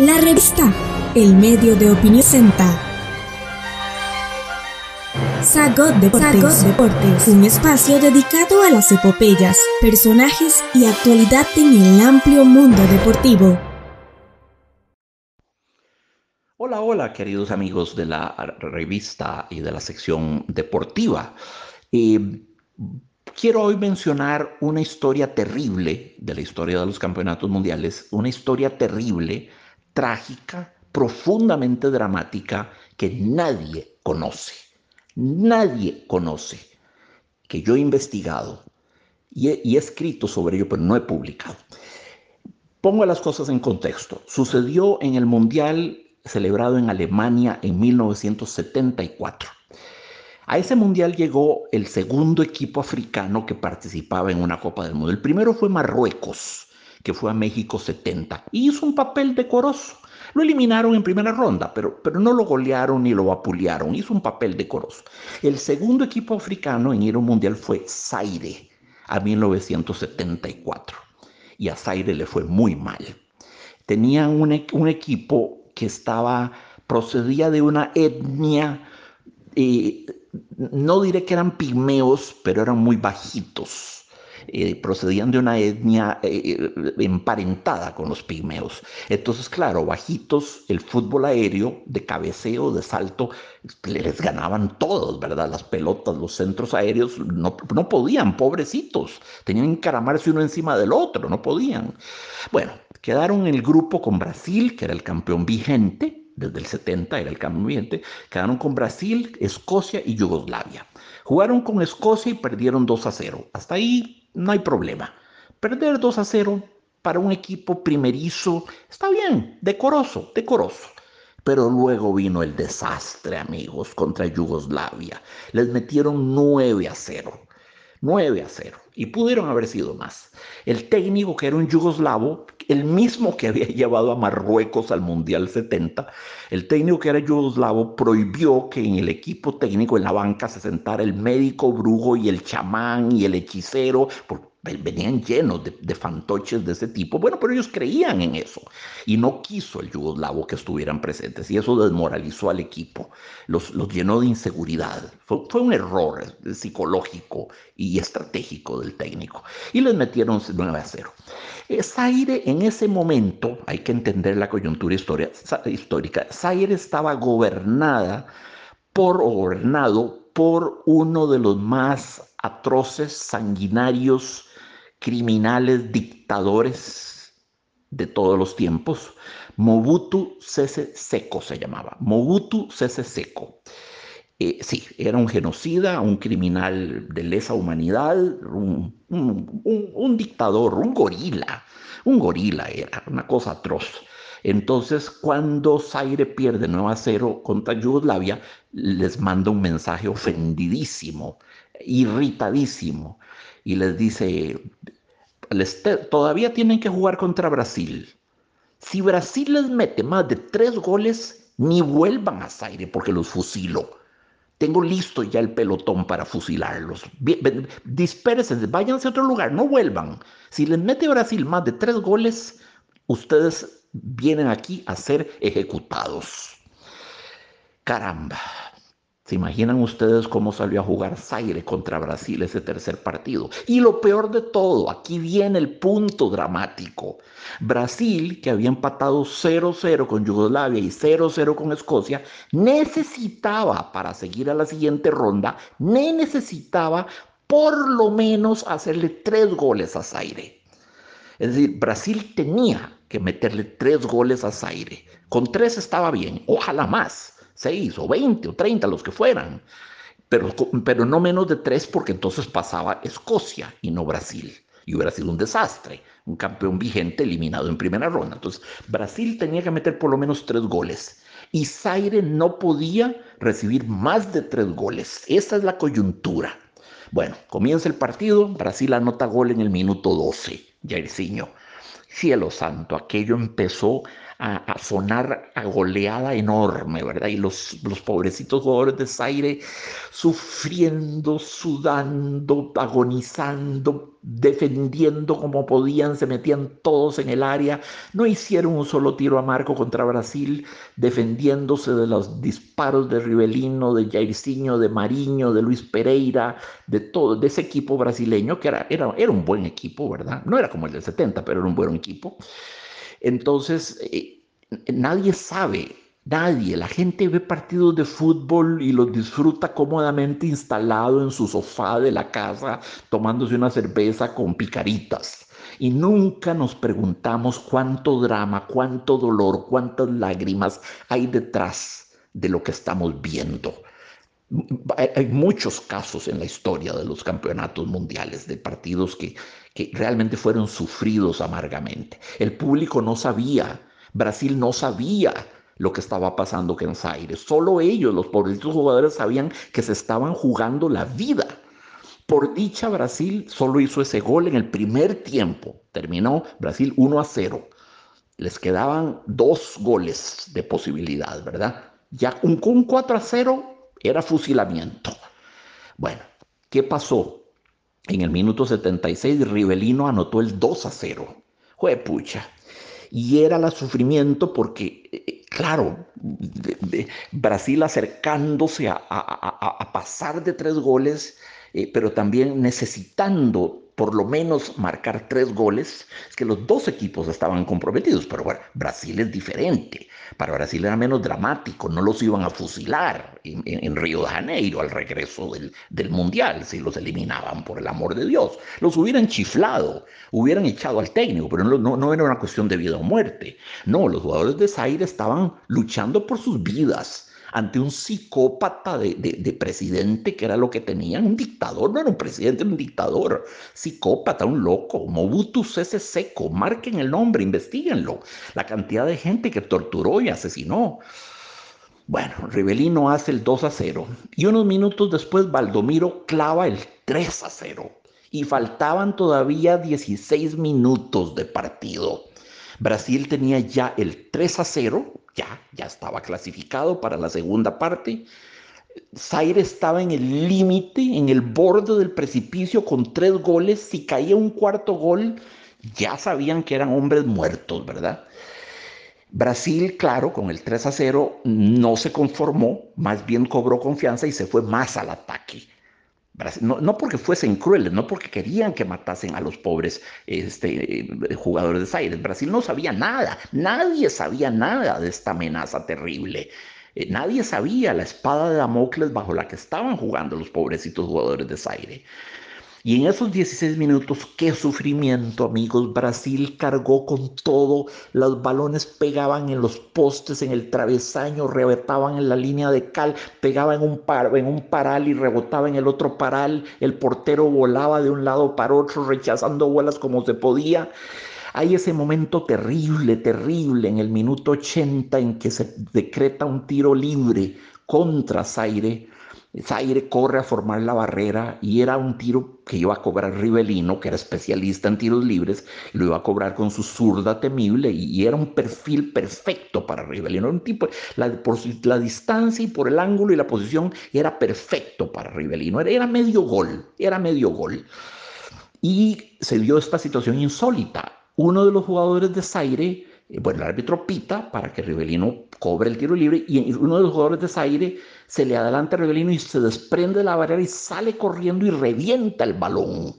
La revista El Medio de Opinión Senta. Sagot Deportes, Deportes, un espacio dedicado a las epopeyas, personajes y actualidad en el amplio mundo deportivo. Hola, hola, queridos amigos de la revista y de la sección deportiva. Eh, quiero hoy mencionar una historia terrible de la historia de los campeonatos mundiales, una historia terrible, trágica, profundamente dramática que nadie conoce. Nadie conoce, que yo he investigado y he, escrito sobre ello, pero no he publicado. Pongo las cosas en contexto. Sucedió en el Mundial celebrado en Alemania en 1974. A ese mundial llegó el segundo equipo africano que participaba en una Copa del Mundo. El primero fue Marruecos, que fue a México 70 y hizo un papel decoroso. Lo eliminaron en primera ronda, pero, pero no lo golearon ni lo vapulearon. Hizo un papel decoroso. El segundo equipo africano en ir a un mundial fue Zaire, a 1974. Y a Zaire le fue muy mal. Tenían un, un equipo que estaba, procedía de una etnia, eh, no diré que eran pigmeos, pero eran muy bajitos. Eh, procedían de una etnia eh, emparentada con los pigmeos. Entonces, claro, bajitos, el fútbol aéreo, de cabeceo, de salto, les ganaban todos, ¿verdad? Las pelotas, los centros aéreos, no, no podían, pobrecitos. Tenían que encaramarse uno encima del otro, no podían. Bueno, quedaron en el grupo con Brasil, que era el campeón vigente, desde el 70 era el campeón vigente, quedaron con Brasil, Escocia y Yugoslavia. Jugaron con Escocia y perdieron 2 a 0. Hasta ahí no hay problema. Perder 2 a 0 para un equipo primerizo está bien, decoroso, decoroso. Pero luego vino el desastre, amigos, contra Yugoslavia. Les metieron 9 a 0. 9 a 0. Y pudieron haber sido más. El técnico, que era un yugoslavo, el mismo que había llevado a Marruecos al Mundial 70, el técnico que era yugoslavo prohibió que en el equipo técnico, en la banca, se sentara el médico brujo y el chamán y el hechicero, porque venían llenos de, fantoches de ese tipo. Bueno, pero ellos creían en eso y no quiso el yugoslavo que estuvieran presentes y eso desmoralizó al equipo, los, los llenó de inseguridad. Fue, un error psicológico y estratégico del técnico y les metieron 9 a 0. Zaire en ese momento, hay que entender la coyuntura historia, histórica, Zaire estaba gobernada por, gobernado por uno de los más atroces, sanguinarios, criminales dictadores de todos los tiempos. Mobutu Sese Seco se llamaba. Mobutu Sese Seco. Eh, sí, era un genocida, un criminal de lesa humanidad, un, un, dictador, un gorila. Un gorila era, una cosa atroz. Entonces, cuando Zaire pierde 9 a 0 contra Yugoslavia, les manda un mensaje ofendidísimo, irritadísimo y les dice, todavía tienen que jugar contra Brasil. Si Brasil les mete más de tres goles, ni vuelvan a Zaire porque los fusilo. Tengo listo ya el pelotón para fusilarlos. Dispérsense, váyanse a otro lugar, no vuelvan. Si les mete Brasil más de tres goles, ustedes vienen aquí a ser ejecutados. Caramba, ¿Se imaginan ustedes cómo salió a jugar Zaire contra Brasil ese tercer partido? Y lo peor de todo, aquí viene el punto dramático. Brasil, que había empatado 0-0 con Yugoslavia y 0-0 con Escocia, necesitaba para seguir a la siguiente ronda, necesitaba por lo menos hacerle tres goles a Zaire. Es decir, Brasil tenía que meterle tres goles a Zaire. Con tres estaba bien, ojalá más 6 o 20 o 30, los que fueran, pero, pero no menos de 3 porque entonces pasaba Escocia y no Brasil. Y hubiera sido un desastre, un campeón vigente eliminado en primera ronda. Entonces, Brasil tenía que meter por lo menos 3 goles. Y Zaire no podía recibir más de 3 goles. Esa es la coyuntura. Bueno, comienza el partido, Brasil anota gol en el minuto 12, Jairzinho. Cielo santo, aquello empezó a, sonar a goleada enorme, ¿verdad? Y los, los pobrecitos jugadores de Zaire sufriendo, sudando, agonizando, defendiendo como podían, se metían todos en el área, no hicieron un solo tiro a marco contra Brasil, defendiéndose de los disparos de Rivelino, de Jairzinho, de Mariño, de Luis Pereira, de todo, de ese equipo brasileño que era, era, era un buen equipo, ¿verdad? No era como el del 70, pero era un buen equipo. Entonces, eh, nadie sabe, nadie, la gente ve partidos de fútbol y los disfruta cómodamente instalado en su sofá de la casa, tomándose una cerveza con picaritas. Y nunca nos preguntamos cuánto drama, cuánto dolor, cuántas lágrimas hay detrás de lo que estamos viendo. Hay muchos casos en la historia de los campeonatos mundiales de partidos que, que realmente fueron sufridos amargamente. El público no sabía, Brasil no sabía lo que estaba pasando en Zaire. Solo ellos, los pobrecitos jugadores, sabían que se estaban jugando la vida. Por dicha, Brasil solo hizo ese gol en el primer tiempo. Terminó Brasil 1 a 0. Les quedaban dos goles de posibilidad, ¿verdad? Ya un, un 4 a 0 era fusilamiento. Bueno, ¿qué pasó? En el minuto 76 Rivelino anotó el 2 a 0. Jue pucha. Y era la sufrimiento porque, eh, claro, Brasil acercándose a, pasar de tres goles, eh, pero también necesitando por lo menos marcar tres goles, es que los dos equipos estaban comprometidos, pero bueno, Brasil es diferente. Para Brasil era menos dramático, no los iban a fusilar en, Río de Janeiro al regreso del, del, Mundial, si los eliminaban, por el amor de Dios. Los hubieran chiflado, hubieran echado al técnico, pero no, no, no era una cuestión de vida o muerte. No, los jugadores de Zaire estaban luchando por sus vidas ante un psicópata de, presidente, que era lo que tenían, un dictador, no era un presidente, era un dictador, psicópata, un loco, Mobutu Sese Seco, marquen el nombre, investiguenlo, la cantidad de gente que torturó y asesinó. Bueno, Rivelino hace el 2 a 0 y unos minutos después Valdomiro clava el 3 a 0 y faltaban todavía 16 minutos de partido. Brasil tenía ya el 3 a 0, ya, ya estaba clasificado para la segunda parte. Zaire estaba en el límite, en el borde del precipicio con tres goles. Si caía un cuarto gol, ya sabían que eran hombres muertos, ¿verdad? Brasil, claro, con el 3 a 0 no se conformó, más bien cobró confianza y se fue más al ataque. No, porque fuesen crueles, no porque querían que matasen a los pobres este, eh, jugadores de Zaire. Brasil no sabía nada, nadie sabía nada de esta amenaza terrible. Eh, nadie sabía la espada de Damocles bajo la que estaban jugando los pobrecitos jugadores de Zaire. Y en esos 16 minutos, qué sufrimiento, amigos. Brasil cargó con todo. Los balones pegaban en los postes, en el travesaño, rebotaban en la línea de cal, pegaban en un, par, en un paral y rebotaba en el otro paral. El portero volaba de un lado para otro, rechazando bolas como se podía. Hay ese momento terrible, terrible, en el minuto 80 en que se decreta un tiro libre contra Zaire Zaire corre a formar la barrera y era un tiro que iba a cobrar Rivelino, que era especialista en tiros libres, lo iba a cobrar con su zurda temible y, era un perfil perfecto para Rivelino. un tipo, la, por la distancia y por el ángulo y la posición era perfecto para Rivelino. Era, era medio gol, era medio gol. Y se dio esta situación insólita. Uno de los jugadores de Zaire bueno, el árbitro pita para que Rivelino cobre el tiro libre y uno de los jugadores de Zaire se le adelanta a Rivelino y se desprende de la barrera y sale corriendo y revienta el balón.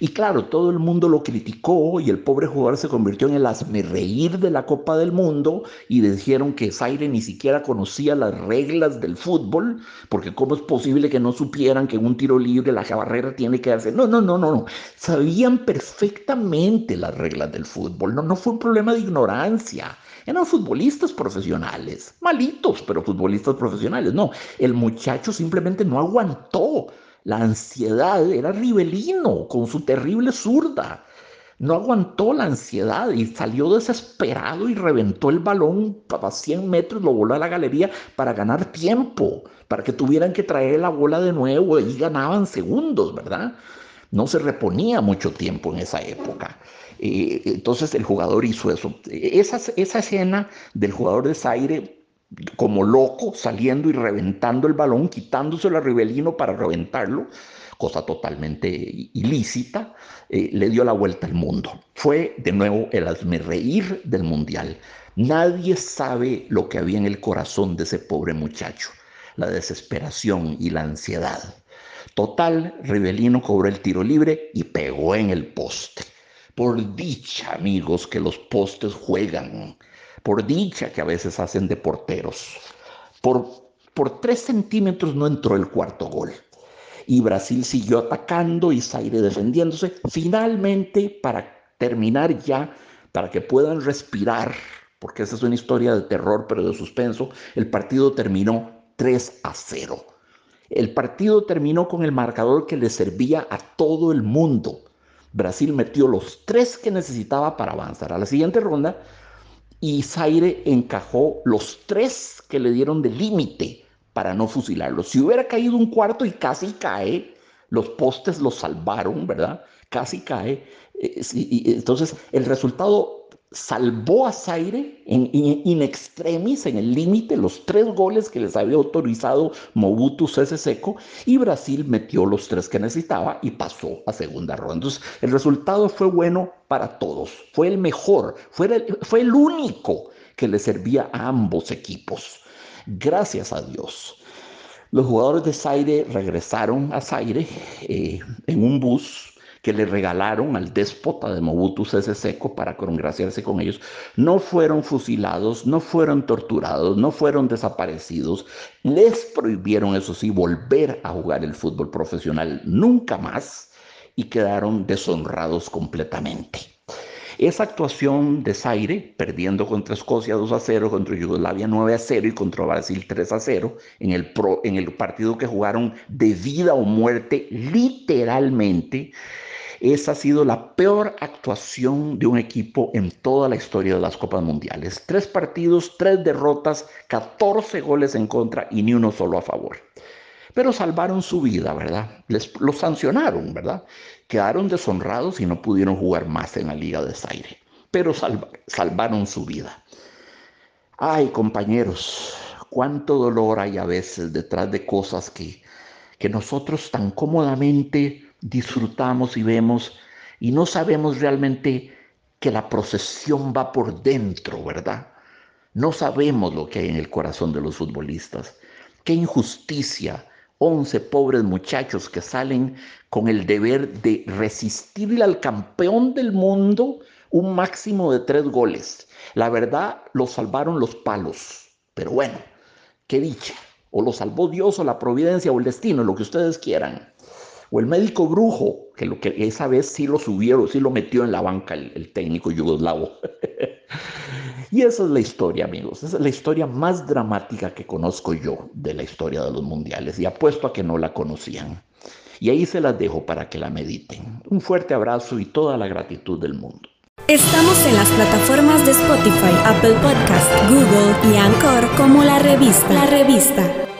Y claro, todo el mundo lo criticó y el pobre jugador se convirtió en el reír de la Copa del Mundo y dijeron que Zaire ni siquiera conocía las reglas del fútbol, porque cómo es posible que no supieran que en un tiro libre la barrera tiene que hacer. No, no, no, no, no. Sabían perfectamente las reglas del fútbol. No, no fue un problema de ignorancia. Eran futbolistas profesionales, malitos, pero futbolistas profesionales. No, el muchacho simplemente no aguantó la ansiedad era Rivelino con su terrible zurda. No aguantó la ansiedad y salió desesperado y reventó el balón a 100 metros, lo voló a la galería para ganar tiempo, para que tuvieran que traer la bola de nuevo y ganaban segundos, ¿verdad? no se reponía mucho tiempo en esa época. Eh, entonces el jugador hizo eso. Esa, esa escena del jugador de Zaire como loco saliendo y reventando el balón, quitándoselo a Rivelino para reventarlo, cosa totalmente ilícita, eh, le dio la vuelta al mundo. Fue de nuevo el reír del mundial. Nadie sabe lo que había en el corazón de ese pobre muchacho, la desesperación y la ansiedad. Total, Rivelino cobró el tiro libre y pegó en el poste. Por dicha, amigos, que los postes juegan. Por dicha que a veces hacen de porteros. Por, por tres centímetros no entró el cuarto gol. Y Brasil siguió atacando y Zaire defendiéndose. Finalmente, para terminar ya, para que puedan respirar, porque esa es una historia de terror, pero de suspenso, el partido terminó 3 a 0. El partido terminó con el marcador que le servía a todo el mundo. Brasil metió los tres que necesitaba para avanzar a la siguiente ronda y Zaire encajó los tres que le dieron de límite para no fusilarlo. Si hubiera caído un cuarto y casi cae, los postes lo salvaron, ¿verdad? Casi cae. Eh, entonces, el resultado salvó a Zaire en, in extremis, en el límite, los tres goles que les había autorizado Mobutu Sese Seco y Brasil metió los tres que necesitaba y pasó a segunda ronda. Entonces, el resultado fue bueno para todos, fue el mejor, fue el, fue el único que le servía a ambos equipos. Gracias a Dios. Los jugadores de Zaire regresaron a Zaire eh, en un bus que le regalaron al déspota de Mobutu Sese Seco para congraciarse con ellos, no fueron fusilados, no fueron torturados, no fueron desaparecidos. Les prohibieron, eso sí, volver a jugar el fútbol profesional nunca más y quedaron deshonrados completamente. Esa actuación de Zaire, perdiendo contra Escocia 2 a 0, contra Yugoslavia 9 a 0 y contra Brasil 3 a 0, en el, en el partido que jugaron de vida o muerte, literalmente, esa ha sido la peor actuación de un equipo en toda la historia de las Copas Mundiales. Tres partidos, tres derrotas, 14 goles en contra y ni uno solo a favor. Pero salvaron su vida, ¿verdad? Les, los sancionaron, ¿verdad? Quedaron deshonrados y no pudieron jugar más en la Liga de Zaire. Pero salvaron su vida. Ay, compañeros, cuánto dolor hay a veces detrás de cosas que, que nosotros tan cómodamente disfrutamos y vemos y no sabemos realmente que la procesión va por dentro, ¿verdad? No sabemos lo que hay en el corazón de los futbolistas. Qué injusticia. Once pobres muchachos que salen con el deber de resistirle al campeón del mundo un máximo de tres goles. La verdad, lo salvaron los palos. Pero bueno, qué dicha. O lo salvó Dios o la providencia o el destino, lo que ustedes quieran o el médico brujo, que, lo que esa vez sí lo subieron, sí lo metió en la banca el, técnico yugoslavo. y esa es la historia, amigos. Esa es la historia más dramática que conozco yo de la historia de los mundiales y apuesto a que no la conocían. Y ahí se las dejo para que la mediten. Un fuerte abrazo y toda la gratitud del mundo. Estamos en las plataformas de Spotify, Apple Podcast, Google y Anchor como la revista. La revista.